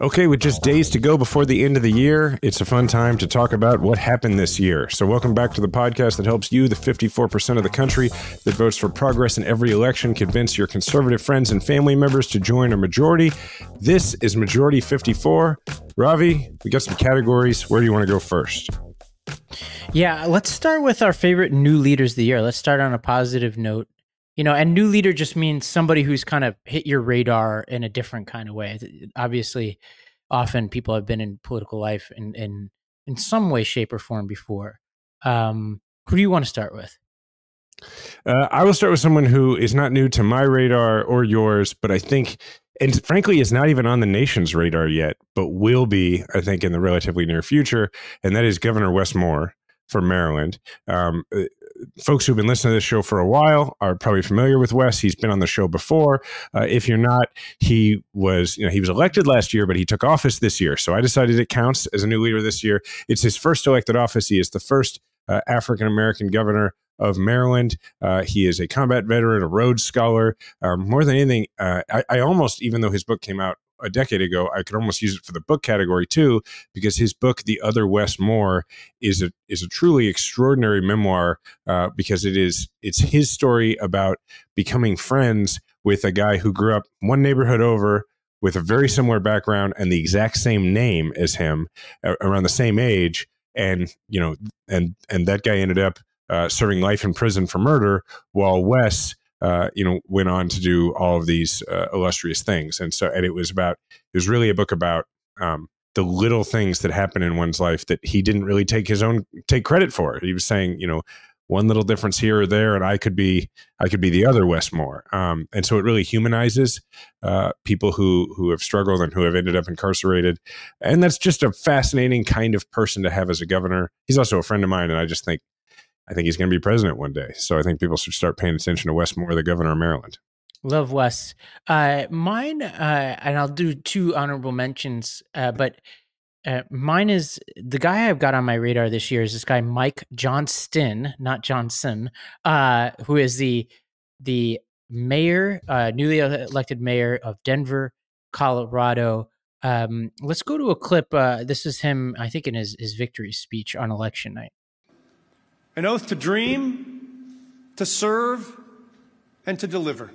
Okay, with just days to go before the end of the year, it's a fun time to talk about what happened this year. So, welcome back to the podcast that helps you, the 54% of the country that votes for progress in every election, convince your conservative friends and family members to join a majority. This is Majority 54. Ravi, we got some categories. Where do you want to go first? Yeah, let's start with our favorite new leaders of the year. Let's start on a positive note you know and new leader just means somebody who's kind of hit your radar in a different kind of way. Obviously often people have been in political life in in in some way shape or form before. Um who do you want to start with? Uh, i will start with someone who is not new to my radar or yours but i think and frankly is not even on the nation's radar yet but will be i think in the relatively near future and that is governor wes moore for Maryland. Um, uh, folks who've been listening to this show for a while are probably familiar with Wes. He's been on the show before. Uh, if you're not, he was you know he was elected last year, but he took office this year. So I decided it counts as a new leader this year. It's his first elected office. He is the first uh, African American governor of Maryland. Uh, he is a combat veteran, a Rhodes Scholar. Um, more than anything, uh, I, I, almost, even though his book came out a decade ago, I could almost use it for the book category too, because his book, The Other Wes Moore, is a is a truly extraordinary memoir uh, because it is it's his story about becoming friends with a guy who grew up one neighborhood over with a very similar background and the exact same name as him, around the same age, and you know, and and that guy ended up uh, serving life in prison for murder, while Wes uh, you know, went on to do all of these uh, illustrious things. And so, and it was about, it was really a book about um, the little things that happen in one's life that he didn't really take his own, take credit for. He was saying, you know, one little difference here or there, and I could be, I could be the other Wes Moore. Um, and so it really humanizes uh, people who who have struggled and who have ended up incarcerated. And that's just a fascinating kind of person to have as a governor. He's also a friend of mine, and I just think I think he's going to be president one day. So I think people should start paying attention to Wes Moore, the governor of Maryland. Love Wes. Uh, mine, uh, and I'll do two honorable mentions, uh, but uh, mine is the guy I've got on my radar this year is this guy Mike Johnston, not Johnson, uh, who is the the mayor, uh, newly elected mayor of Denver, Colorado. Um, let's go to a clip. this is him, I think, in his his victory speech on election night. An oath to dream, to serve, and to deliver.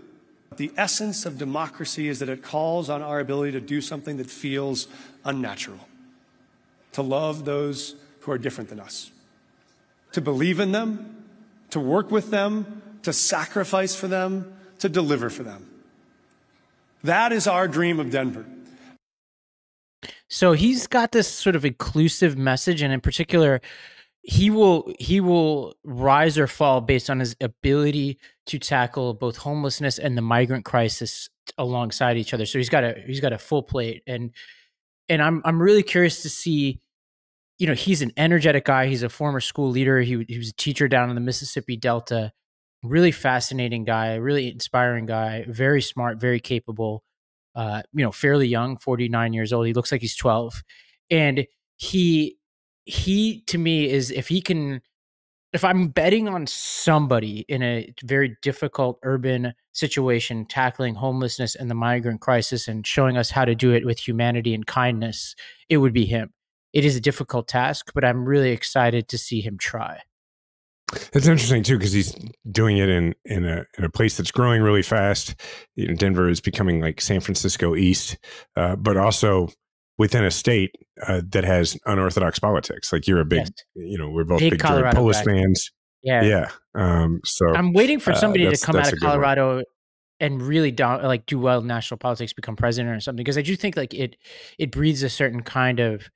The essence of democracy is that it calls on our ability to do something that feels unnatural, to love those who are different than us, to believe in them, to work with them, to sacrifice for them, to deliver for them. That is our dream of Denver. So he's got this sort of inclusive message, and in particular, he will he will rise or fall based on his ability to tackle both homelessness and the migrant crisis alongside each other. So he's got a he's got a full plate. And and I'm I'm really curious to see you know he's an energetic guy. He's a former school leader. He, he was a teacher down in the mississippi delta. Really fascinating guy really inspiring guy very smart very capable uh, you know fairly young 49 years old. He looks like he's 12 and he he to me is if he can if I'm betting on somebody in a very difficult urban situation, tackling homelessness and the migrant crisis and showing us how to do it with humanity and kindness, it would be him. It is a difficult task, but I'm really excited to see him try. It's interesting too because he's doing it in in a in a place that's growing really fast. You know, Denver is becoming like San Francisco East, uh, but also within a state uh, that has unorthodox politics. Like you're a big, yes. you know, we're both big, big Colorado Polis fans. Yeah, yeah. Um, so I'm waiting for uh, somebody uh, to come out of Colorado and really do, like do well in national politics, become president or something. Because I do think like it it breeds a certain kind of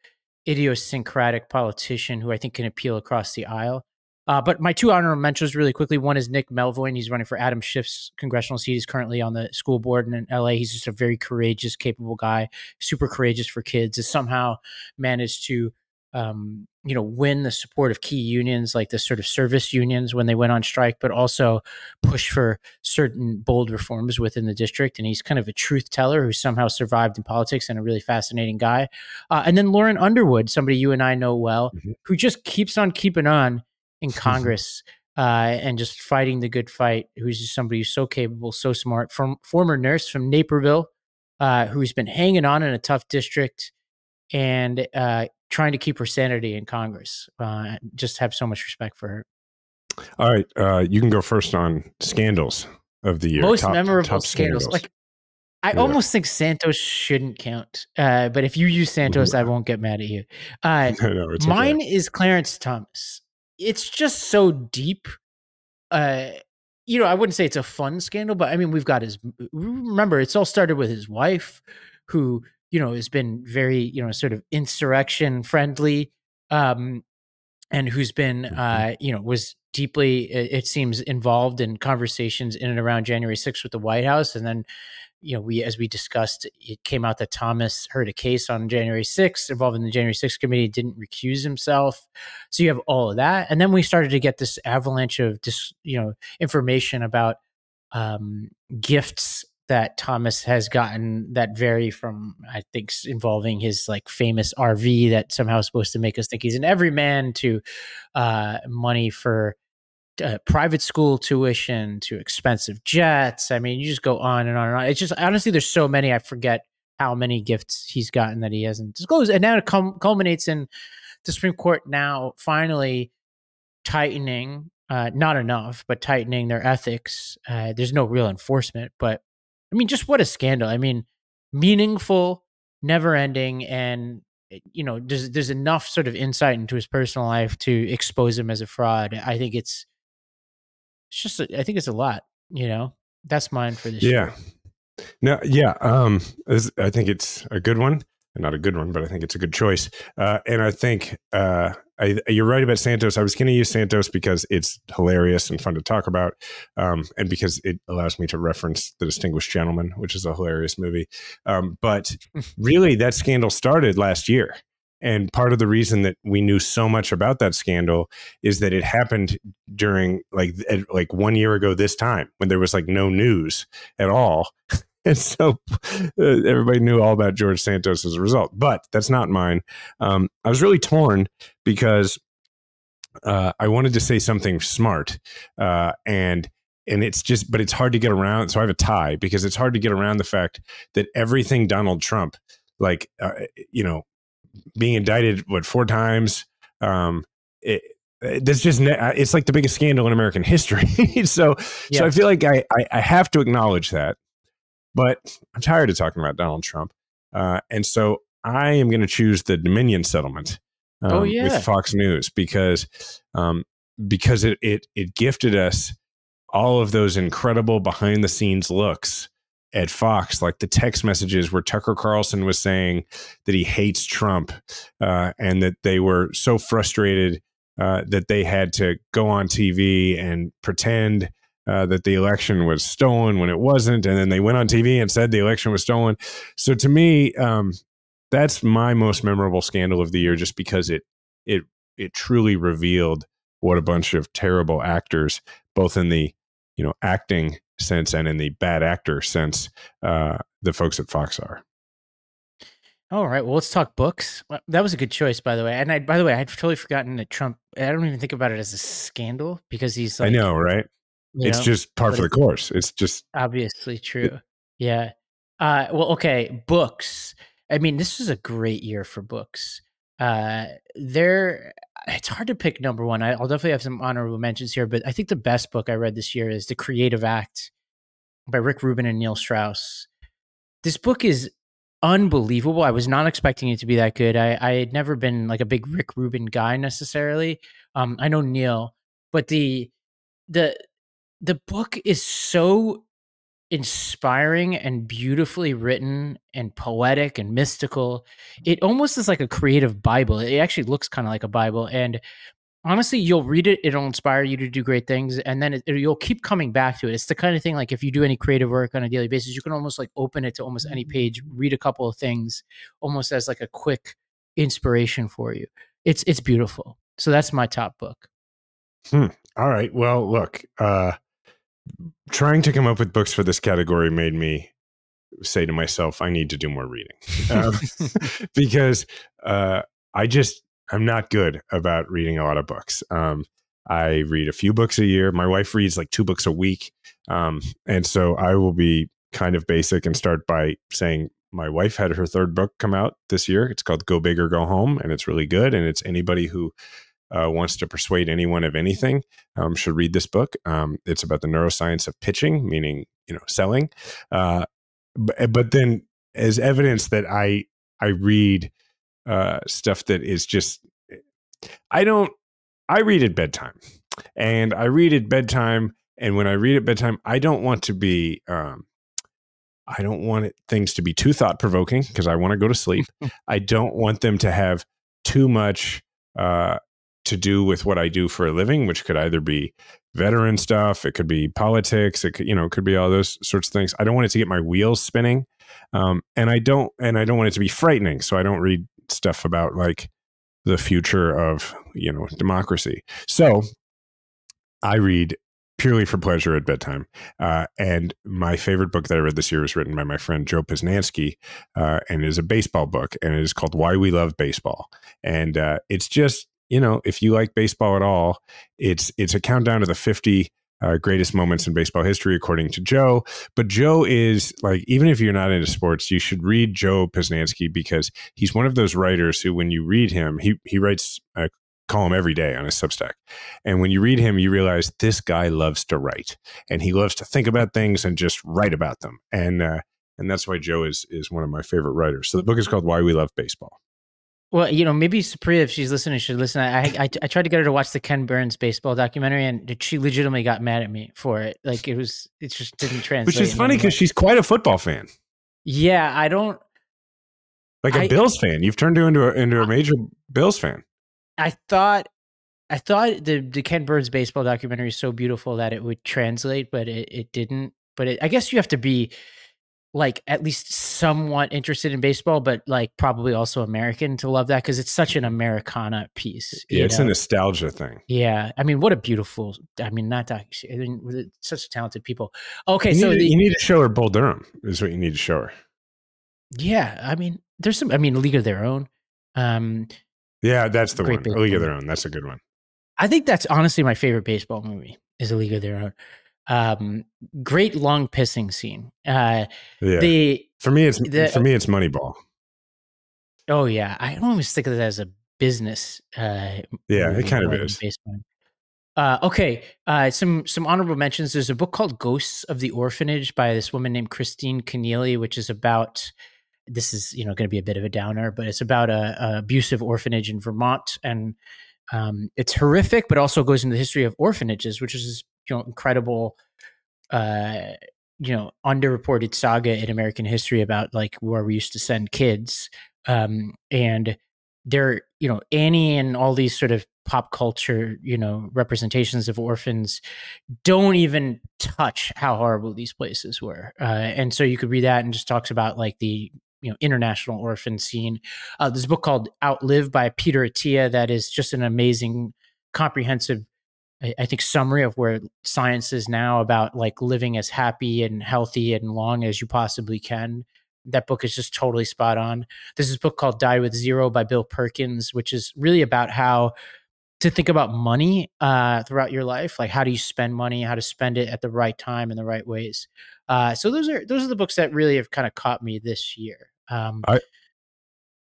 idiosyncratic politician who I think can appeal across the aisle. Uh, but my two honorable mentions really quickly. One is Nick Melvoin. He's running for Adam Schiff's congressional seat. He's currently on the school board in LA. He's just a very courageous, capable guy, super courageous for kids. Has somehow managed to, um, you know, win the support of key unions like the sort of service unions when they went on strike, but also push for certain bold reforms within the district. And he's kind of a truth teller who somehow survived in politics and a really fascinating guy. Uh, and then Lauren Underwood, somebody you and I know well, mm-hmm. who just keeps on keeping on in Congress uh, and just fighting the good fight. Who's just somebody who's so capable, so smart. From former nurse from Naperville, uh, who's been hanging on in a tough district and uh, trying to keep her sanity in Congress. Uh, just have so much respect for her. All right, uh, you can go first on scandals of the year. Most top- memorable top scandals. Like I Yeah. almost think Santos shouldn't count, uh, but if you use Santos, I won't get mad at you. Uh, no, no, it's okay. Mine is Clarence Thomas. It's just so deep. Uh, you know, I wouldn't say it's a fun scandal, but I mean, we've got his. Remember, it's all started with his wife, who you know has been very you know sort of insurrection friendly, um, and who's been Mhm. uh, you know was deeply it seems involved in conversations in and around January 6th with the White House, and then you know, we as we discussed, it came out that Thomas heard a case on January 6th involving the January 6th committee, didn't recuse himself. So you have all of that, and then we started to get this avalanche of just you know information about um, gifts that Thomas has gotten that vary from I think involving his like famous RV that somehow is supposed to make us think he's an everyman to uh, money for uh, private school tuition to expensive jets. I mean, you just go on and on and on. It's just honestly, there's so many. I forget how many gifts he's gotten that he hasn't disclosed, and now it cum- culminates in the Supreme Court now finally tightening, uh, not enough, but tightening their ethics. Uh, there's no real enforcement, but I mean, just what a scandal. I mean, meaningful, never ending, and eh, you know, there's there's enough sort of insight into his personal life to expose him as a fraud. I think it's it's just I think it's a lot. You know, that's mine for this. Yeah. year. No, yeah. Um, I think it's a good one. Not a good one, but I think it's a good choice. Uh, and I think uh, I, you're right about Santos. I was going to use Santos because it's hilarious and fun to talk about, um, and because it allows me to reference The Distinguished Gentleman, which is a hilarious movie. Um, but really, that scandal started last year. And part of the reason that we knew so much about that scandal is that it happened during like like one year ago this time when there was like no news at all. And so uh, everybody knew all about George Santos as a result. But that's not mine. Um, I was really torn because uh, I wanted to say something smart, uh, and and it's just, but it's hard to get around. So I have a tie because it's hard to get around the fact that everything Donald Trump, like uh, you know, being indicted what four times, um, it, that's just it's like the biggest scandal in American history. so so I feel like I, I I have to acknowledge that, but I'm tired of talking about Donald Trump, uh, and so I am going to choose the Dominion settlement um, Oh, yeah. with Fox News because um, because it, it it gifted us all of those incredible behind the scenes looks at Fox, like the text messages where Tucker Carlson was saying that he hates Trump uh, and that they were so frustrated uh, that they had to go on TV and pretend uh, that the election was stolen when it wasn't, and then they went on TV and said the election was stolen. So to me, um, that's my most memorable scandal of the year, just because it it it truly revealed what a bunch of terrible actors, both in the you know acting sense and in the bad actor sense, uh, the folks at Fox are. All right. Well, let's talk books. That was a good choice, by the way. And I, by the way, I'd totally forgotten that Trump. I don't even think about it as a scandal because he's. Like, I know, right? it's know, just par for the course. It's just obviously true. Yeah. Uh, well, okay. Books. I mean, this was a great year for books. Uh, there, it's hard to pick number one. I, I'll definitely have some honorable mentions here, but I think the best book I read this year is The Creative Act by Rick Rubin and Neil Strauss. This book is unbelievable. I was not expecting it to be that good. I, I had never been like a big Rick Rubin guy necessarily. Um, I know Neil, but the the the book is so inspiring and beautifully written and poetic and mystical. It almost is like a creative Bible. It actually looks kind of like a Bible. And honestly, you'll read it, it'll inspire you to do great things. And then it, you'll keep coming back to it. It's the kind of thing like if you do any creative work on a daily basis, you can almost like open it to almost any page, read a couple of things almost as like a quick inspiration for you. It's it's beautiful. So that's my top book. Hmm. All right. Well, look, uh, trying to come up with books for this category made me say to myself, I need to do more reading um, because uh, I just, I'm not good about reading a lot of books. Um, I read a few books a year. My wife reads like two books a week. Um, and so I will be kind of basic and start by saying my wife had her third book come out this year. It's called Go Big or Go Home, and it's really good. And it's anybody who uh, wants to persuade anyone of anything um, should read this book. Um, it's about the neuroscience of pitching, meaning you know selling. Uh, but, but then, as evidence that I I read uh, stuff that is just I don't I read at bedtime, and I read at bedtime. And when I read at bedtime, I don't want to be um, I don't want it, things to be too thought provoking because I want to go to sleep. I don't want them to have too much uh, to do with what I do for a living, which could either be veteran stuff, it could be politics, it could you know it could be all those sorts of things. I don't want it to get my wheels spinning, um, and I don't and I don't want it to be frightening. So I don't read stuff about like the future of you know democracy. So I read purely for pleasure at bedtime. Uh, and my favorite book that I read this year was written by my friend Joe Posnanski, uh, and is a baseball book, and it is called Why We Love Baseball. And uh, it's just you know, if you like baseball at all, it's it's a countdown to the fifty uh, greatest moments in baseball history, according to Joe. But Joe is like, even if you're not into sports, you should read Joe Posnanski because he's one of those writers who, when you read him, he he writes a column every day on his Substack, and when you read him, you realize this guy loves to write, and he loves to think about things and just write about them, and uh, and that's why Joe is is one of my favorite writers. So the book is called Why We Love Baseball. Well, you know, maybe Supriya, if she's listening, should listen. I, I I tried to get her to watch the Ken Burns baseball documentary, and she legitimately got mad at me for it. Like it was, it just didn't translate. Which is funny because she's quite a football fan. Yeah, I don't like a I- Bills fan. You've turned her into a, into a major Bills fan. I thought I thought the the Ken Burns baseball documentary is so beautiful that it would translate, but it, it didn't. But it, I guess you have to be like at least somewhat interested in baseball, but like probably also American to love that because it's such an Americana piece. Yeah, it's a nostalgia thing. yeah. I mean, what a beautiful. I mean, not doc. I mean, such talented people. Okay, you, so need, the, you need to show her Bull Durham. Is what you need to show her. yeah, I mean, there's some. I mean, League of Their Own. Um, Yeah, that's the one. League of. Their Own. That's a good one. I think that's honestly my favorite baseball movie is A League of Their Own. Um, great long pissing scene. Uh, Yeah. the for me, it's the- for me, it's Moneyball. oh yeah, I always think of it as a business. Uh, Yeah, it kind of is. Uh, okay, uh, some some honorable mentions. There's a book called Ghosts of the Orphanage by this woman named Christine Kenneally, which is about this is you know going to be a bit of a downer, but it's about a, a abusive orphanage in Vermont, and um, it's horrific, but also goes into the history of orphanages, which is you know incredible, uh, you know underreported saga in American history about like where we used to send kids, um, and there you know Annie and all these sort of pop culture you know representations of orphans don't even touch how horrible these places were, uh, and so you could read that and just talks about like the you know international orphan scene. Uh, a book called Outlive by Peter Attia that is just an amazing, comprehensive, I, think, summary of where science is now about like living as happy and healthy and long as you possibly can. That book is just totally spot on. There's this book called Die with Zero by Bill Perkins, which is really about how to think about money uh, throughout your life. Like how do you spend money, how to spend it at the right time in the right ways. Uh, so those are those are the books that really have kind of caught me this year. Um, I-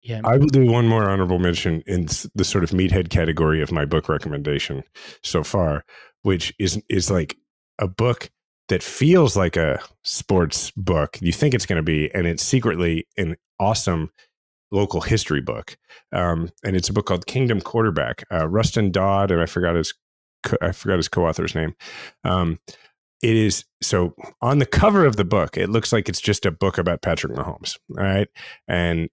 yeah, I will do one more honorable mention in the sort of meathead category of my book recommendation so far, which is is like a book that feels like a sports book. You think it's going to be, and it's secretly an awesome local history book. Um, and it's a book called Kingdom Quarterback. Uh, Rustin Dodd, and I forgot his co- I forgot his co-author's name. Um, it is so on the cover of the book, it looks like it's just a book about Patrick Mahomes. All right, and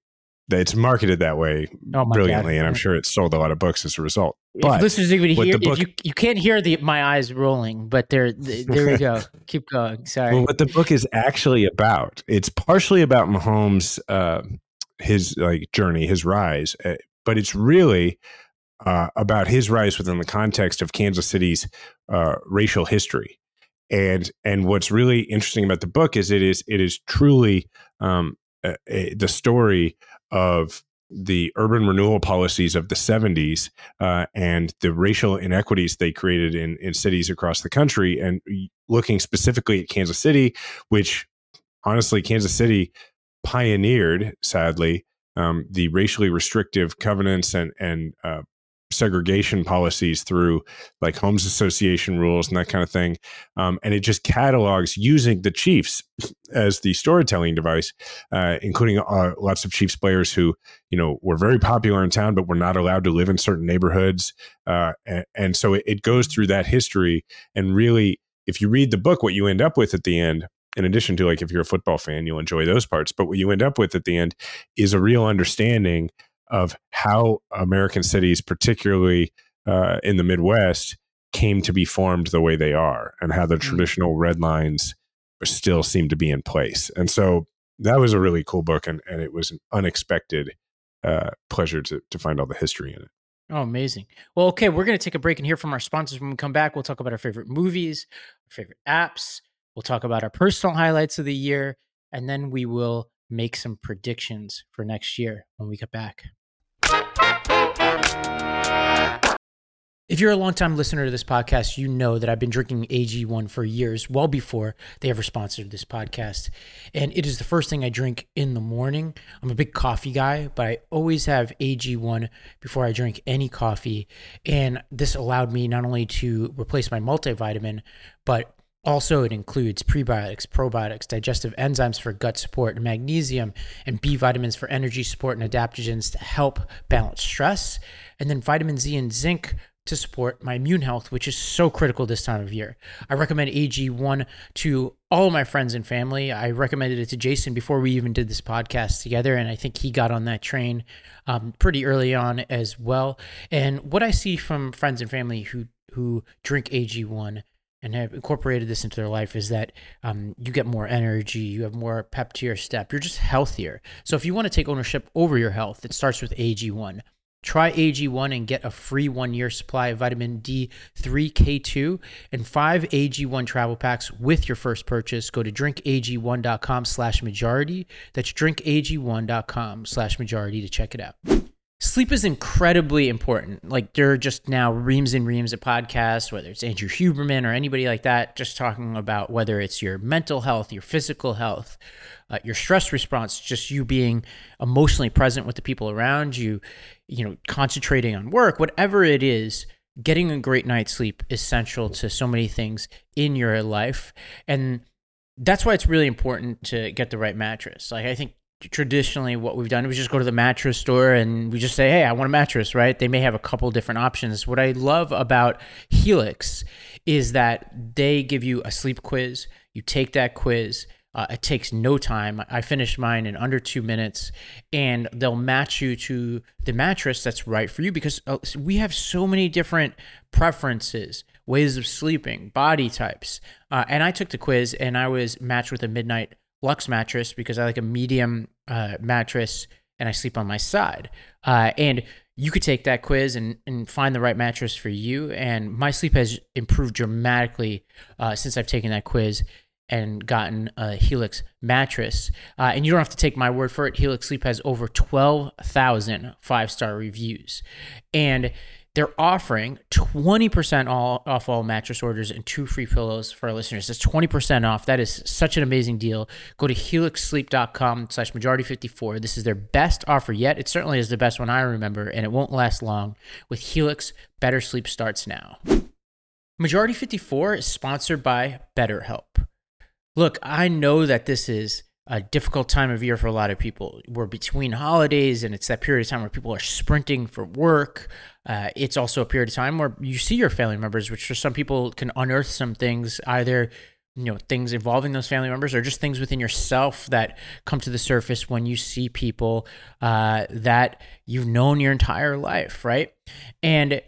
it's marketed that way Oh brilliantly, God. and I'm sure it sold a lot of books as a result. if But listeners even hear, book- if you you can't hear the my eyes rolling, but there there we go. Keep going. Sorry. Well, what the book is actually about, it's partially about Mahomes, uh, his like journey, his rise, uh, but it's really uh, about his rise within the context of Kansas City's uh, racial history. And and what's really interesting about the book is it is it is truly um, a, a, the story of the urban renewal policies of the 70s uh, and the racial inequities they created in, in cities across the country and looking specifically at Kansas City, which honestly, Kansas City pioneered, sadly, um, the racially restrictive covenants and and uh, segregation policies through like homes association rules and that kind of thing. Um, and it just catalogs using the Chiefs as the storytelling device, uh, including uh, lots of Chiefs players who, you know, were very popular in town, but were not allowed to live in certain neighborhoods. Uh, and, and, so it, it goes through that history. And really, if you read the book, what you end up with at the end in addition to like if you're a football fan, you'll enjoy those parts. But what you end up with at the end is a real understanding of how American cities, particularly uh, in the Midwest, came to be formed the way they are and how the mm-hmm. traditional red lines still seem to be in place. And so that was a really cool book and, and it was an unexpected uh, pleasure to, to find all the history in it. Oh, amazing. Well, okay, we're going to take a break and hear from our sponsors. When we come back, we'll talk about our favorite movies, our favorite apps. We'll talk about our personal highlights of the year, and then we will make some predictions for next year when we get back. If you're a longtime listener to this podcast, you know that I've been drinking AG1 for years, well before they ever sponsored this podcast. And it is the first thing I drink in the morning. I'm a big coffee guy, but I always have AG1 before I drink any coffee. And this allowed me not only to replace my multivitamin, but also, it includes prebiotics, probiotics, digestive enzymes for gut support, magnesium and B vitamins for energy support and adaptogens to help balance stress, and then vitamin C and zinc to support my immune health, which is so critical this time of year. I recommend AG1 to all my friends and family. I recommended it to Jason before we even did this podcast together, and I think he got on that train um, pretty early on as well. And what I see from friends and family who who drink AG1 and have incorporated this into their life is that um, you get more energy, you have more pep to your step, you're just healthier. So if you want to take ownership over your health, it starts with AG1. Try AG1 and get a free one year supply of vitamin D3K2 and five AG1 travel packs with your first purchase. Go to drinkag1.com slash majority. That's drinkag1.com slash majority to check it out. Sleep is incredibly important. Like there are just now reams and reams of podcasts, whether it's Andrew Huberman or anybody like that, just talking about whether it's your mental health, your physical health, uh, your stress response, just you being emotionally present with the people around you, you know, concentrating on work, whatever it is. Getting a great night's sleep is essential to so many things in your life, and that's why it's really important to get the right mattress. Like I think traditionally what we've done is just go to the mattress store and we just say hey i want a mattress right? They may have a couple different options. What i love about helix is that they give you a sleep quiz. You take that quiz uh, it takes no time. I finished mine in under two minutes and they'll match you to the mattress that's right for you because uh, we have so many different preferences ways of sleeping body types uh, and i took the quiz and i was matched with a midnight Luxe mattress because I like a medium uh, mattress and I sleep on my side. Uh, and you could take that quiz and, and find the right mattress for you. And my sleep has improved dramatically uh, since I've taken that quiz and gotten a Helix mattress. Uh, and you don't have to take my word for it. Helix Sleep has over 12,000 five star reviews. And they're offering 20% all, off all mattress orders and two free pillows for our listeners. That's 20% off. That is such an amazing deal. Go to helixsleep.com slash majority54. This is their best offer yet. It certainly is the best one I remember, and it won't last long. With Helix, better sleep starts now. Majority 54 is sponsored by BetterHelp. Look, I know that this is a difficult time of year for a lot of people. We're between holidays, and it's that period of time where people are sprinting for work. Uh, it's also a period of time where you see your family members, which for some people can unearth some things, either you know things involving those family members or just things within yourself that come to the surface when you see people uh, that you've known your entire life, right? And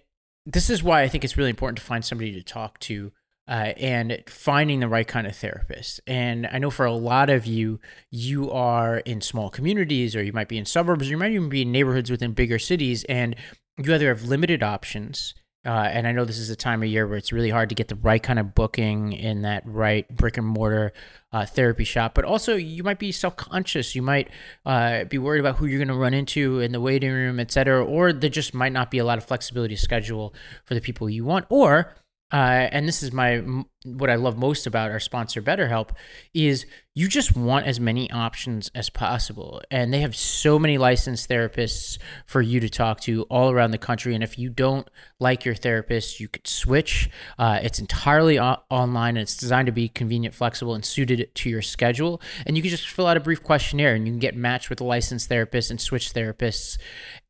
this is why I think it's really important to find somebody to talk to uh, and finding the right kind of therapist. And I know for a lot of you, you are in small communities, or you might be in suburbs, or you might even be in neighborhoods within bigger cities, and you either have limited options. Uh, and I know this is a time of year where it's really hard to get the right kind of booking in that right brick and mortar uh, therapy shop. But also, you might be self conscious. You might uh, be worried about who you're going to run into in the waiting room, et cetera. Or there just might not be a lot of flexibility schedule for the people you want. Or uh, and this is my what I love most about our sponsor BetterHelp is you just want as many options as possible, and they have so many licensed therapists for you to talk to all around the country. And if you don't like your therapist, you could switch. Uh, it's entirely o- online, and it's designed to be convenient, flexible, and suited to your schedule. And you can just fill out a brief questionnaire, and you can get matched with a licensed therapist and switch therapists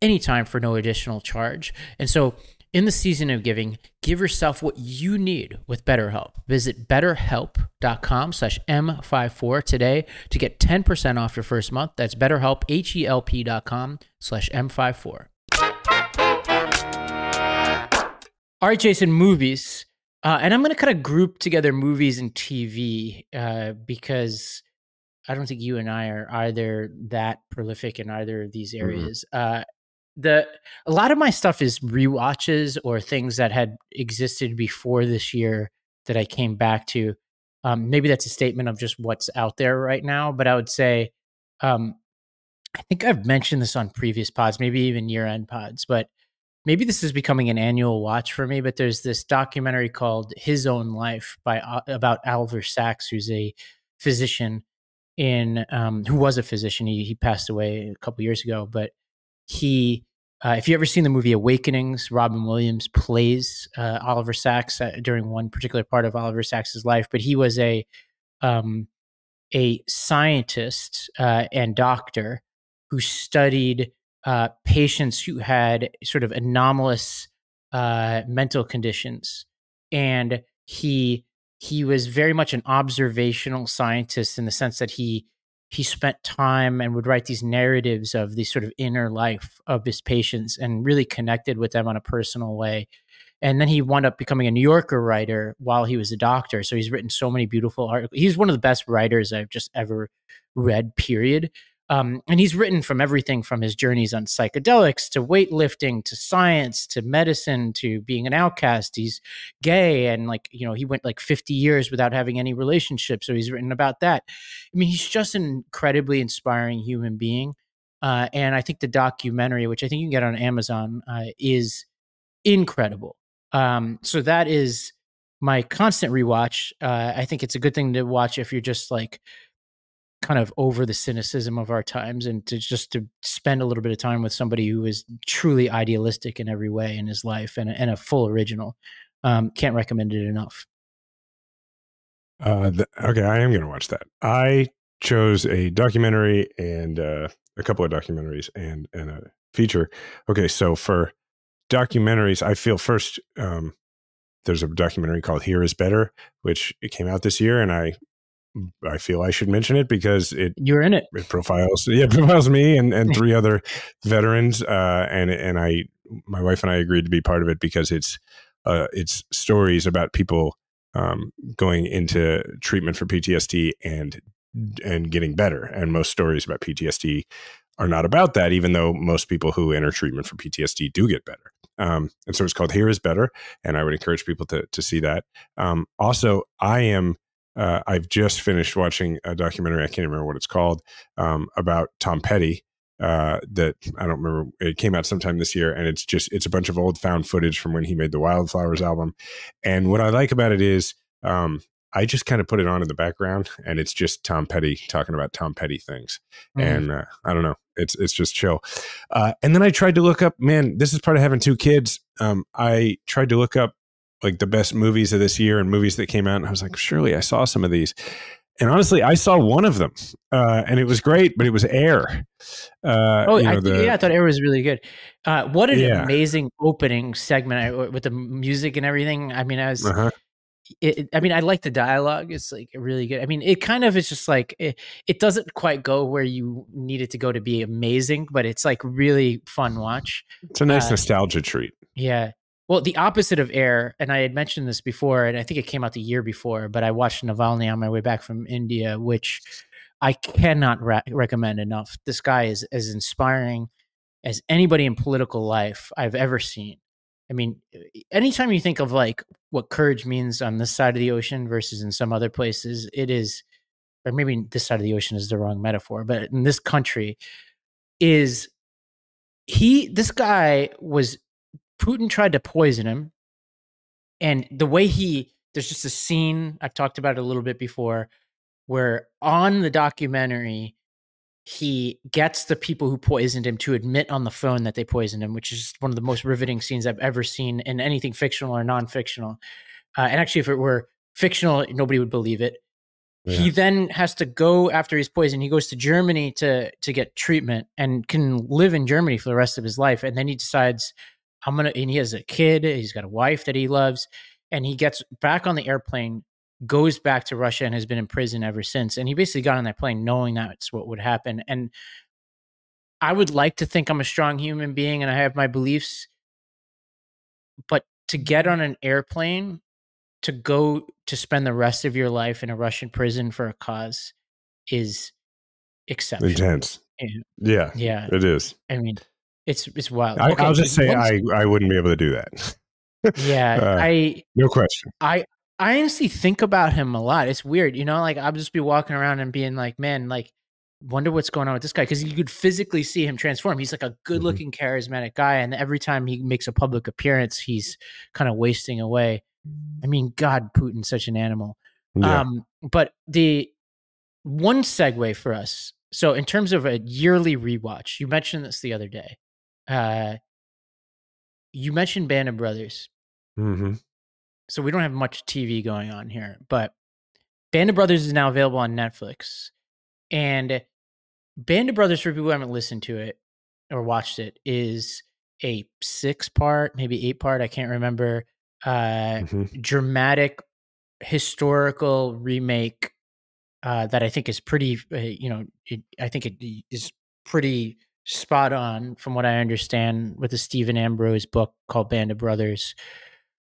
anytime for no additional charge. And so in the season of giving, give yourself what you need with BetterHelp. Visit betterhelp.com slash M54 today to get 10% off your first month. That's betterhelp, H-E-L-P dot com slash M54. All right, Jason, movies. Uh, and I'm going to kind of group together movies and TV uh, because I don't think you and I are either that prolific in either of these mm-hmm. areas. Mm-hmm. Uh, the a lot of my stuff is re-watches or things that had existed before this year that I came back to. Um, maybe that's a statement of just what's out there right now, but I would say, um, I think I've mentioned this on previous pods, maybe even year-end pods, but maybe this is becoming an annual watch for me. But there's this documentary called His Own Life by uh, about Oliver Sacks, who's a physician in um, who was a physician. He he passed away a couple years ago, but he uh, if you ever seen the movie Awakenings, Robin Williams plays uh, Oliver Sacks uh, during one particular part of Oliver Sacks's life, but he was a um, a scientist uh, and doctor who studied uh, patients who had sort of anomalous uh, mental conditions, and he he was very much an observational scientist in the sense that he he spent time and would write these narratives of the sort of inner life of his patients and really connected with them on a personal way. And then he wound up becoming a New Yorker writer while he was a doctor. So he's written so many beautiful articles. He's one of the best writers I've just ever read, period. Um, and he's written from everything from his journeys on psychedelics to weightlifting to science to medicine to being an outcast. He's gay and like, you know, he went like 50 years without having any relationship. So he's written about that. I mean, he's just an incredibly inspiring human being. Uh, and I think the documentary, which I think you can get on Amazon, uh, is incredible. Um, so that is my constant rewatch. Uh, I think it's a good thing to watch if you're just like, kind of over the cynicism of our times and to just to spend a little bit of time with somebody who is truly idealistic in every way in his life and, and a full original um, can't recommend it enough. Uh, the, okay i am going to watch that. I chose a documentary and uh, a couple of documentaries and and a feature. Okay so for documentaries i feel first um, there's a documentary called here is better which it came out this year and i I feel I should mention it because it you're in it. It profiles yeah profiles me and and three other veterans uh, and and I my wife and I agreed to be part of it because it's uh, it's stories about people um, going into treatment for PTSD and and getting better and most stories about PTSD are not about that even though most people who enter treatment for PTSD do get better. Um, and so it's called Here is Better and I would encourage people to to see that. Um, also I am uh, I've just finished watching a documentary. I can't remember what it's called um, about Tom Petty. Uh, that I don't remember. It came out sometime this year, and it's just it's a bunch of old found footage from when he made the Wildflowers album. And what I like about it is um, I just kind of put it on in the background, and it's just Tom Petty talking about Tom Petty things. Mm. And uh, I don't know, it's it's just chill. Uh, and then I tried to look up. Man, this is part of having two kids. Um, I tried to look up like the best movies of this year and movies that came out. And I was like, surely I saw some of these. And honestly, I saw one of them, uh, and it was great, but it was Air. Uh, oh, know, I, the, yeah, I thought Air was really good. Uh, what an yeah. amazing opening segment with the music and everything. I mean, I was, uh-huh. it, I mean, I like the dialogue. It's like really good. I mean, it kind of is just like it, it doesn't quite go where you need it to go to be amazing, but it's like really fun watch. It's a nice uh, nostalgia treat. Yeah. Well, the opposite of Air, and I had mentioned this before, and I think it came out the year before, but I watched Navalny on my way back from India, which I cannot re- recommend enough. This guy is as inspiring as anybody in political life I've ever seen. I mean, anytime you think of like what courage means on this side of the ocean versus in some other places, it is, or maybe this side of the ocean is the wrong metaphor, but in this country, is he, this guy was Putin tried to poison him. and the way he there's just a scene I've talked about it a little bit before where on the documentary he gets the people who poisoned him to admit on the phone that they poisoned him, which is one of the most riveting scenes I've ever seen in anything fictional or non-fictional. Uh, and actually, if it were fictional, nobody would believe it. Yeah. He then has to go after he's poisoned. He goes to Germany to to get treatment and can live in Germany for the rest of his life. And then he decides, I'm gonna. And he has a kid. He's got a wife that he loves, and he gets back on the airplane goes back to Russia and has been in prison ever since. And he basically got on that plane knowing that's what would happen. And I would like to think I'm a strong human being and I have my beliefs, but to get on an airplane to go to spend the rest of your life in a Russian prison for a cause is exceptional. Intense. And, yeah. Yeah. It is. I mean, it's it's wild. I, will just say I, I wouldn't be able to do that. yeah. uh, I no question. I I honestly think about him a lot. It's weird, you know, like I'll just be walking around and being like, man, like, wonder what's going on with this guy. Cause you could physically see him transform. He's like a good looking, mm-hmm. charismatic guy. And every time he makes a public appearance, he's kind of wasting away. I mean, God, Putin's such an animal. Yeah. Um, but the one segue for us. So, in terms of a yearly rewatch, you mentioned this the other day. Uh, you mentioned Band of Brothers. Mm-hmm so we don't have much TV going on here, but Band of Brothers is now available on Netflix. And Band of Brothers, for people who haven't listened to it or watched it, is a six part, maybe eight part, I can't remember, uh, mm-hmm. dramatic historical remake uh, that I think is pretty, uh, you know, it, I think it is pretty spot on from what I understand with the Stephen Ambrose book called Band of Brothers.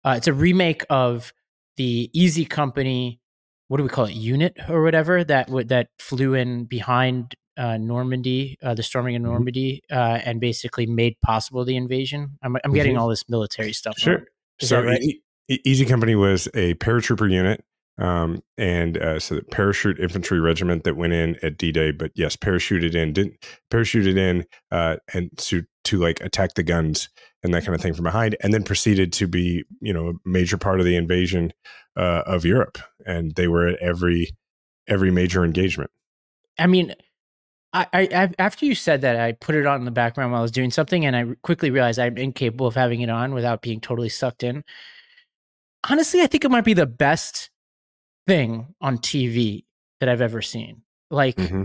Uh, it's a remake of the Easy Company. What do we call it? Unit or whatever that w- that flew in behind uh, Normandy, uh, the storming of mm-hmm. Normandy, uh, and basically made possible the invasion. I'm, I'm mm-hmm. getting all this military stuff. Sure. so right? e- Easy Company was a paratrooper unit um, and uh, so the parachute infantry regiment that went in at D-Day, but yes, parachuted in, didn't parachuted in, uh, and to to like attack the guns and that kind of thing from behind, and then proceeded to be you know a major part of the invasion uh, of Europe, and they were at every every major engagement. I mean, I, I, after you said that, I put it on in the background while I was doing something, and I quickly realized I'm incapable of having it on without being totally sucked in. Honestly, I think it might be the best thing on TV that I've ever seen. Like, mm-hmm.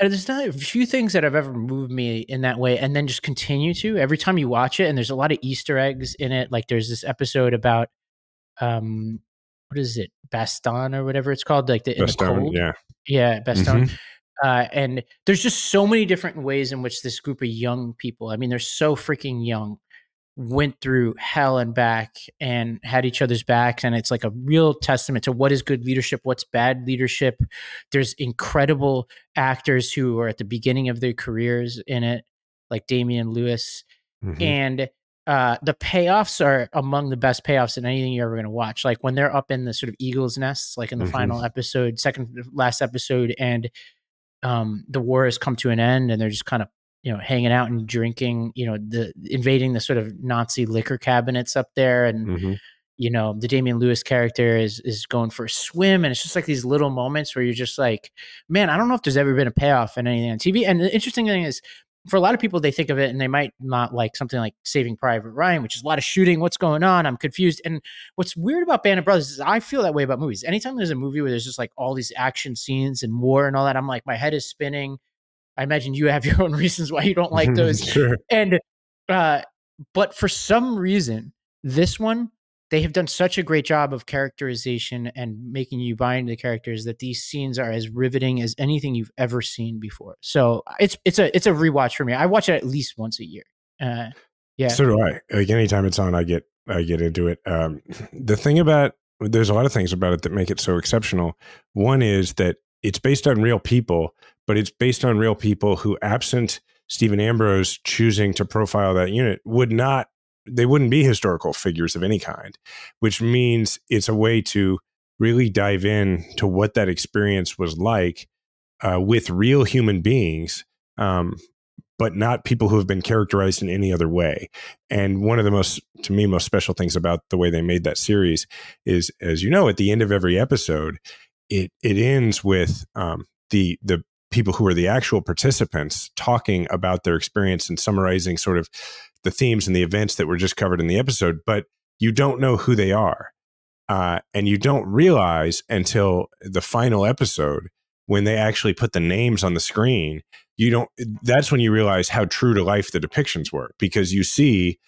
There's not a few things that have ever moved me in that way, and then just continue to every time you watch it. And there's a lot of Easter eggs in it. Like, there's this episode about, um, what is it, Bastogne or whatever it's called, like the, Bastogne, the cold. yeah, yeah, Bastogne. Mm-hmm. Uh, and there's just so many different ways in which this group of young people, I mean, they're so freaking young, went through hell and back and had each other's backs and it's like a real testament to what is good leadership what's bad leadership there's incredible actors who are at the beginning of their careers in it like damian lewis mm-hmm. and uh, the payoffs are among the best payoffs in anything you're ever going to watch like when they're up in the sort of eagle's nests like in the mm-hmm. final episode second last episode and um, the war has come to an end and they're just kind of you know hanging out and drinking you know the invading the sort of nazi liquor cabinets up there. And mm-hmm. you know the damian lewis character is is going for a swim. And it's just like these little moments where you're just like man i don't know if there's ever been a payoff in anything on tv and the interesting thing is for a lot of people they think of it and they might not like something like saving private ryan which is a lot of shooting. What's going on? I'm confused. And what's weird about band of brothers is i feel that way about movies. Anytime there's a movie where there's just like all these action scenes and war and all that i'm like my head is spinning I imagine you have your own reasons why you don't like those. sure. And uh, but for some reason, this one they have done such a great job of characterization and making you buy into the characters that these scenes are as riveting as anything you've ever seen before. So it's it's a it's a rewatch for me. I watch it at least once a year. Uh, yeah. So do I. Like anytime it's on, I get I get into it. Um, the thing about there's a lot of things about it that make it so exceptional. One is that it's based on real people, but it's based on real people who, absent Stephen Ambrose choosing to profile that unit, would not, they wouldn't be historical figures of any kind, which means it's a way to really dive in to what that experience was like uh, with real human beings. Um, but not people who have been characterized in any other way. And one of the most, to me, most special things about the way they made that series is, as you know, at the end of every episode, it it ends with um, the the people who are the actual participants talking about their experience and summarizing sort of the themes and the events that were just covered in the episode, but you don't know who they are. Uh, and you don't realize until the final episode when they actually put the names on the screen you don't that's when you realize how true to life the depictions were because you see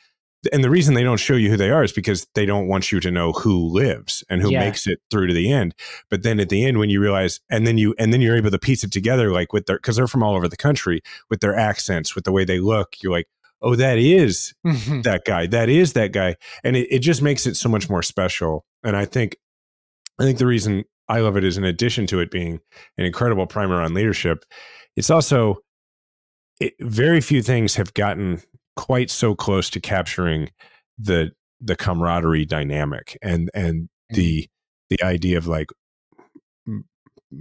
and the reason they don't show you who they are is because they don't want you to know who lives and who Yeah. makes it through to the end but then at the end when you realize and then you and then you're able to piece it together like with their because they're from all over the country with their accents with the way they look you're like oh that is Mhm. that guy that is that guy and it, it just makes it so much more special and i think i think the reason i love it is in addition to it being an incredible primer on leadership it's also it, very few things have gotten quite so close to capturing the the camaraderie dynamic and and the the idea of like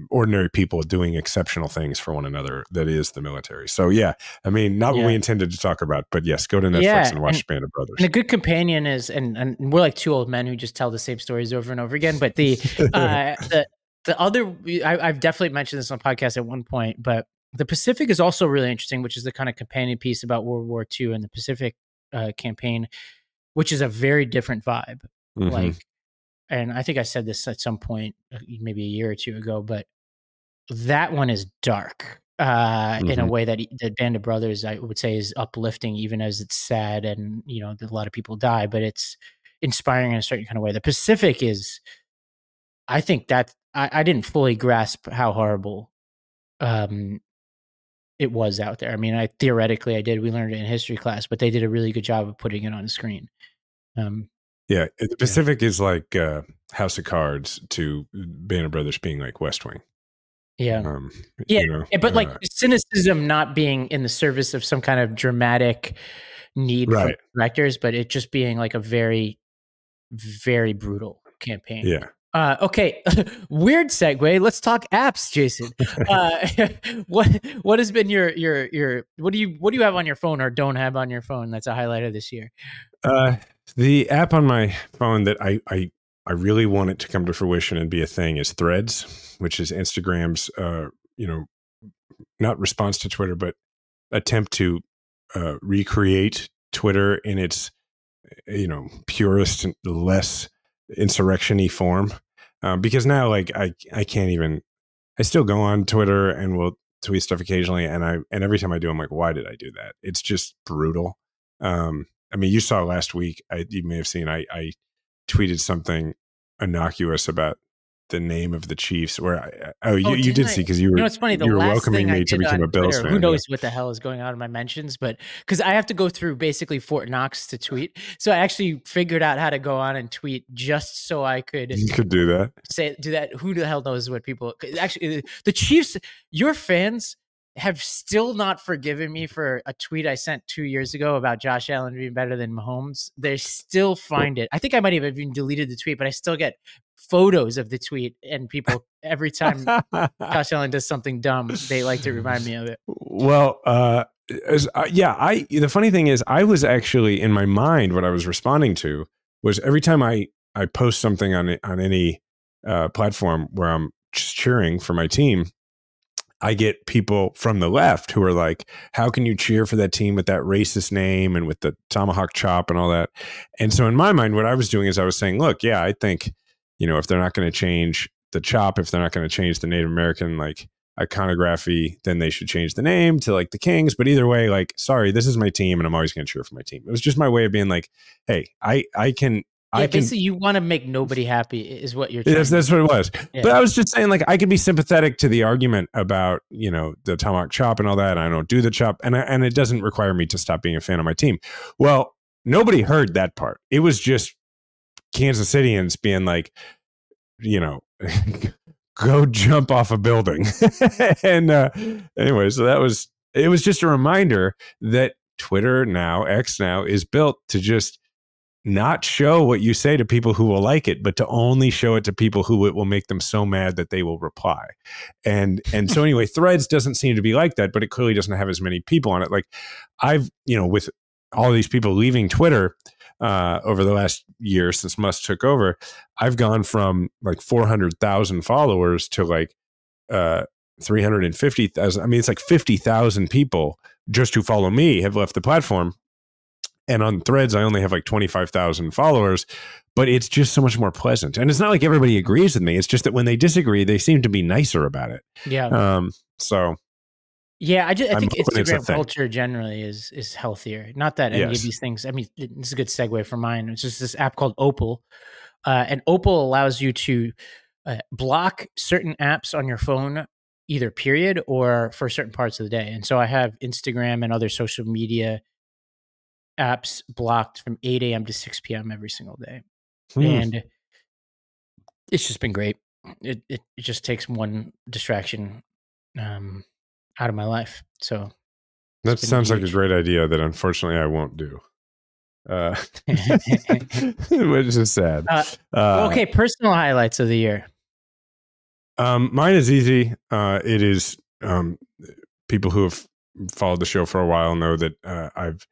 ordinary people doing exceptional things for one another that is the military. So yeah i mean not what we intended to talk about but yes go to netflix Yeah, and watch and- band of brothers. And a good companion is, and, and we're like two old men who just tell the same stories over and over again. But the uh, the the other, I, I've definitely mentioned this on podcast at one point, but the Pacific is also really interesting, which is the kind of companion piece about World War II and the Pacific uh, campaign, which is a very different vibe. Mhm. Like, and I think I said this at some point, uh, maybe a year or two ago, but that one is dark uh, in a Mhm. way that the Band of Brothers, I would say, is uplifting, even as it's sad and you know a lot of people die, but it's inspiring in a certain kind of way. The Pacific is, I think that I, I didn't fully grasp how horrible um, it was out there. I mean, I theoretically I did. We learned it in history class, but they did a really good job of putting it on the screen. Um, yeah the pacific is like uh house of cards to Band of Brothers being like west wing yeah. um Yeah, you know, Yeah, but like uh, cynicism not being in the service of some kind of dramatic need Right. for directors, but it just being like a very, very brutal campaign. yeah Uh, okay, weird segue. Let's talk apps, Jason. Uh, what what has been your your your what do you what do you have on your phone or don't have on your phone that's a highlight of this year? Uh, the app on my phone that I, I I really want it to come to fruition and be a thing is Threads, which is Instagram's uh, you know not response to Twitter, but attempt to uh, recreate Twitter in its you know purest and less insurrectiony form. Um, because now, like I I can't even I still go on Twitter and will tweet stuff occasionally, and I and every time I do, I'm like, why did I do that? It's just brutal. Um, I mean, you saw last week. I you may have seen. I I tweeted something innocuous about the name of the Chiefs. Where I, oh, you, Oh, you did I- see because you were You know, it's funny. The you were welcoming me to become a Bills Twitter, fan. who yeah. knows what the hell is going on in my mentions, but because I have to go through basically Fort Knox to tweet, so I actually figured out how to go on and tweet just so I could You could do that. say do that. Who the hell knows what people actually uh, the Chiefs? Your fans have still not forgiven me for a tweet I sent two years ago about Josh Allen being better than Mahomes. They still find it. I think I might have even deleted the tweet, but I still get photos of the tweet and people every time Josh Allen does something dumb, they like to remind me of it. Well, uh, as, uh, yeah, I. The funny thing is, I was actually in my mind. What I was responding to was every time I I post something on on any uh, platform where I'm just cheering for my team. I get people from the left who are like, "How can you cheer for that team with that racist name and with the tomahawk chop and all that?" And so, in my mind, what I was doing is I was saying, "Look, yeah, I think, you know, if they're not going to change the chop, if they're not going to change the Native American like iconography, then they should change the name to like the Kings. But either way, like, sorry, this is my team, and I'm always going to cheer for my team. It was just my way of being like, hey, I I can Yeah, I can. basically, you want to make nobody happy, is what you're. To that's what it was. Yeah. But I was just saying, like, I could be sympathetic to the argument about you know the tomahawk chop and all that. And I don't do the chop, and I, and it doesn't require me to stop being a fan of my team. Well, nobody heard that part. It was just Kansas Cityans being like, you know, go jump off a building. and uh, anyway, so that was it. Was just a reminder that Twitter now, X now, is built to just not show what you say to people who will like it, but to only show it to people who it will make them so mad that they will reply. And and so anyway, Threads doesn't seem to be like that, but it clearly doesn't have as many people on it. Like I've you know with all these people leaving Twitter uh, over the last year since Musk took over, I've gone from like four hundred thousand followers to like uh, three hundred and fifty thousand. I mean, it's like fifty thousand people just who follow me have left the platform and on threads i only have like 25000 followers but it's just so much more pleasant and it's not like everybody agrees with me it's just that when they disagree they seem to be nicer about it Yeah. um so Yeah, I, just, I think Instagram culture generally is is healthier. Not that any Yes. of these things. I mean, this is a good segue for mine. It's just this app called Opal, uh, and Opal allows you to uh, block certain apps on your phone, either period or for certain parts of the day. And so I have Instagram and other social media apps blocked from 8 a.m. to 6 p.m. every single day, hmm, and it's just been great. It it, it just takes one distraction um, out of my life. So that sounds like a great idea that unfortunately i won't do uh which is sad Uh, uh, okay, personal highlights of the year. Um, mine is easy. Uh, it is um, people who have followed the show for a while know that uh, I've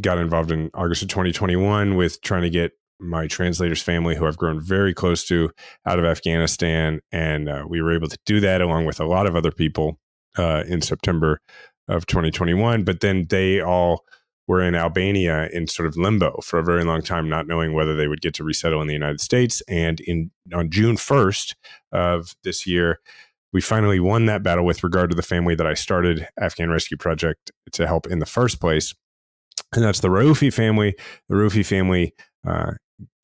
got involved in August of 2021 with trying to get my translators family, who I've grown very close to, out of Afghanistan, and uh, we were able to do that along with a lot of other people uh, in September of 2021. But then they all were in Albania in sort of limbo for a very long time, not knowing whether they would get to resettle in the United States. And in on June 1st of this year, we finally won that battle with regard to the family that I started Afghan Rescue Project to help in the first place. And that's the Raufi family. The Raufi family uh,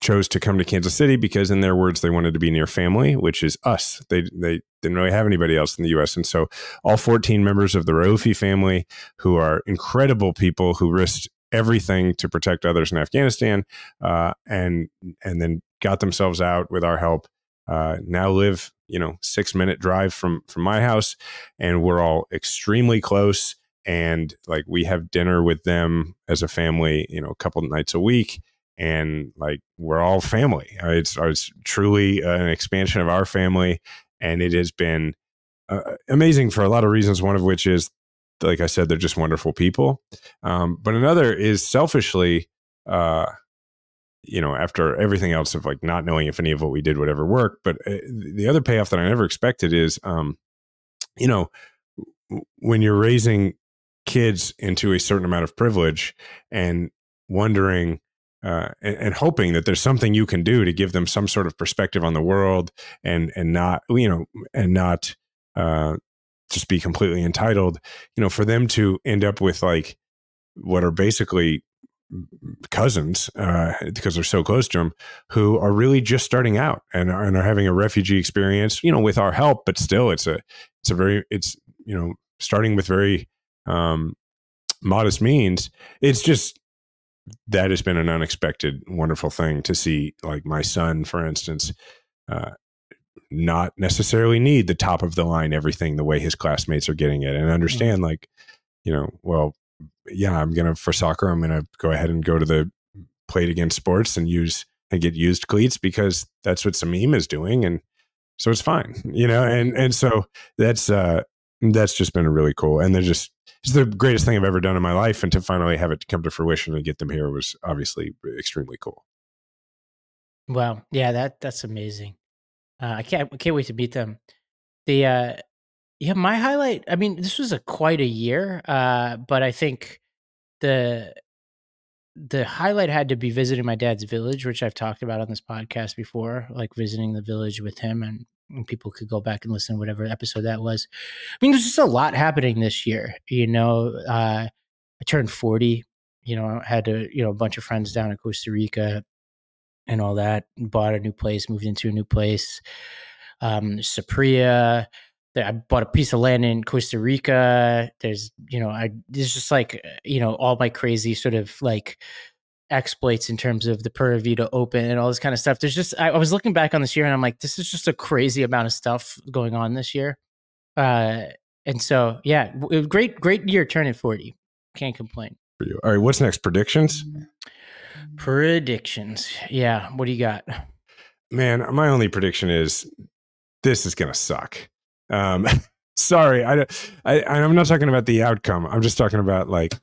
chose to come to Kansas City because, in their words, they wanted to be near family, which is us. They they didn't really have anybody else in the U.S. And so, all 14 members of the Raufi family, who are incredible people who risked everything to protect others in Afghanistan, uh, and and then got themselves out with our help. Uh, now live, you know, six minute drive from from my house, and we're all extremely close. And like we have dinner with them as a family, you know, a couple nights a week, and like we're all family. Uh, It's it's truly an expansion of our family, and it has been uh, amazing for a lot of reasons. One of which is, like I said, they're just wonderful people. Um, but another is selfishly, uh, you know, after everything else of like not knowing if any of what we did would ever work. But uh, the other payoff that I never expected is, um, you know, when you're raising kids into a certain amount of privilege and wondering uh, and, and hoping that there's something you can do to give them some sort of perspective on the world and and not you know and not uh, just be completely entitled you know for them to end up with like what are basically cousins uh, because they're so close to them who are really just starting out and are, and are having a refugee experience you know with our help but still it's a it's a very it's you know starting with very um, modest means. It's just that has been an unexpected wonderful thing to see like my son for instance uh, not necessarily need the top of the line everything the way his classmates are getting it and understand like you know well yeah i'm gonna for soccer i'm gonna go ahead and go to the Play It Again Sports and use and get used cleats because that's what Samim is doing and so it's fine you know and and so that's uh that's just been really cool and they're just it's the greatest thing i've ever done in my life and to finally have it come to fruition and get them here was obviously extremely cool Wow. Yeah, that that's amazing. Uh, I can't I can't wait to meet them. The uh yeah, my highlight, I mean, this was a quite a year, uh, but I think the the highlight had to be visiting my dad's village, which I've talked about on this podcast before, like visiting the village with him and, and people could go back and listen to whatever episode that was. I mean, there's just a lot happening this year. You know, uh I turned 40, you know, I had to, you know, a bunch of friends down in Costa Rica and all that. Bought a new place, moved into a new place. Um, Sapria. I bought a piece of land in Costa Rica. There's, you know, I there's just like, you know, all my crazy sort of like exploits in terms of the Pura Vida Open and all this kind of stuff. There's just I, I was looking back on this year and I'm like, this is just a crazy amount of stuff going on this year. Uh, and so yeah, great, great year turning 40. Can't complain. for you all right what's next predictions Predictions. Yeah. What do you got? Man, my only prediction is this is to suck. Um, sorry, I, don't I, I'm not talking about the outcome. I'm just talking about like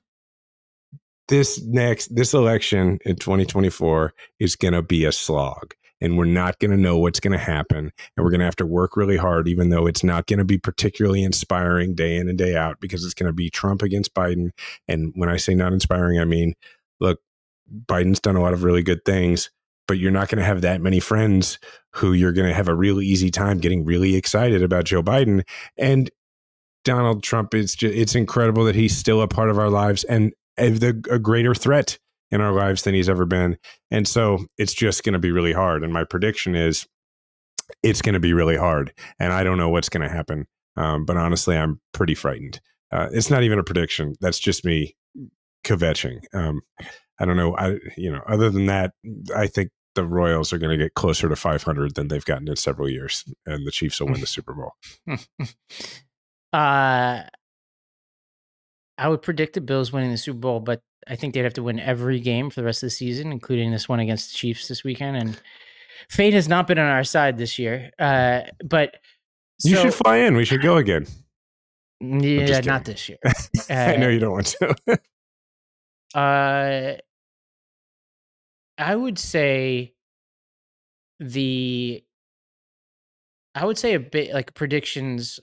this next this election in 2024 is going to be a slog and we're not going to know what's going to happen and we're going to have to work really hard even though it's not going to be particularly inspiring day in and day out because it's going to be Trump against Biden and when I say not inspiring I mean look Biden's done a lot of really good things but you're not going to have that many friends who you're going to have a real easy time getting really excited about Joe Biden and Donald Trump is just, it's incredible that he's still a part of our lives and a, greater threat in our lives than he's ever been. And so it's just going to be really hard. And my prediction is it's going to be really hard. And I don't know what's going to happen. Um, but honestly, I'm pretty frightened. Uh, it's not even a prediction. That's just me kvetching. Um, I don't know. I, you know, other than that, I think the Royals are going to get closer to 500 than they've gotten in several years, and the Chiefs will win the Super Bowl. uh, I would predict the Bills winning the Super Bowl, but I think they'd have to win every game for the rest of the season, including this one against the Chiefs this weekend. And fate has not been on our side this year. Uh, but so, you should fly in. We should go again. Yeah, not this year. Uh, I know you don't want to. uh, I would say the. I would say a bit like predictions.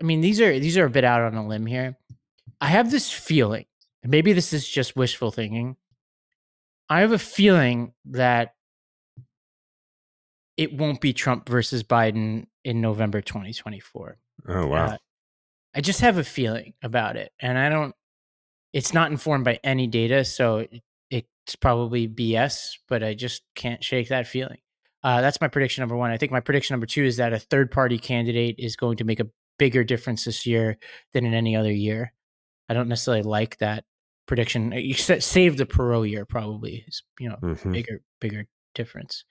I mean, these are these are a bit out on a limb here. I have this feeling and maybe this is just wishful thinking. I have a feeling that it won't be Trump versus Biden in November 2024. Oh wow. Uh, I just have a feeling about it and I don't it's not informed by any data so it, it's probably BS, but I just can't shake that feeling. Uh, that's my prediction number 1. I think my prediction number 2 is that a third party candidate is going to make a bigger difference this year than in any other year. I don't necessarily like that prediction. Uh, you save the Perot year probably is you know mm-hmm. bigger bigger difference.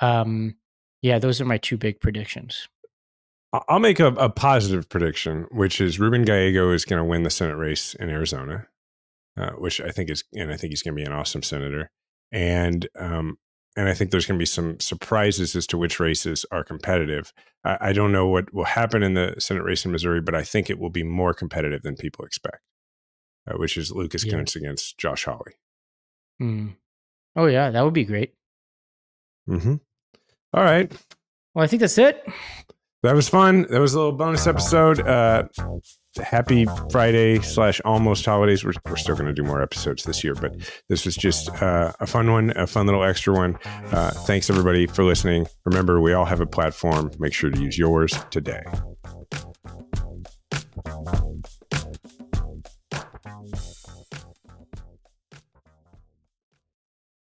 Um, yeah, those are my two big predictions. I'll make a, a positive prediction, which is Ruben Gallego is going to win the Senate race in Arizona, uh, which I think is, and I think he's going to be an awesome senator. And um, and I think there's going to be some surprises as to which races are competitive. I, I, don't know what will happen in the Senate race in Missouri, but I think it will be more competitive than people expect uh, which is Lucas yeah. Kunce against Josh Hawley. Mm. Oh yeah, that would be great. Mm-hmm. All right. Well, I think that's it. That was fun. That was a little bonus episode. Uh, happy Friday slash almost holidays. We're, we're still going to do more episodes this year, but this was just uh, a fun one, a fun little extra one. Uh, thanks everybody for listening. Remember, we all have a platform. Make sure to use yours today.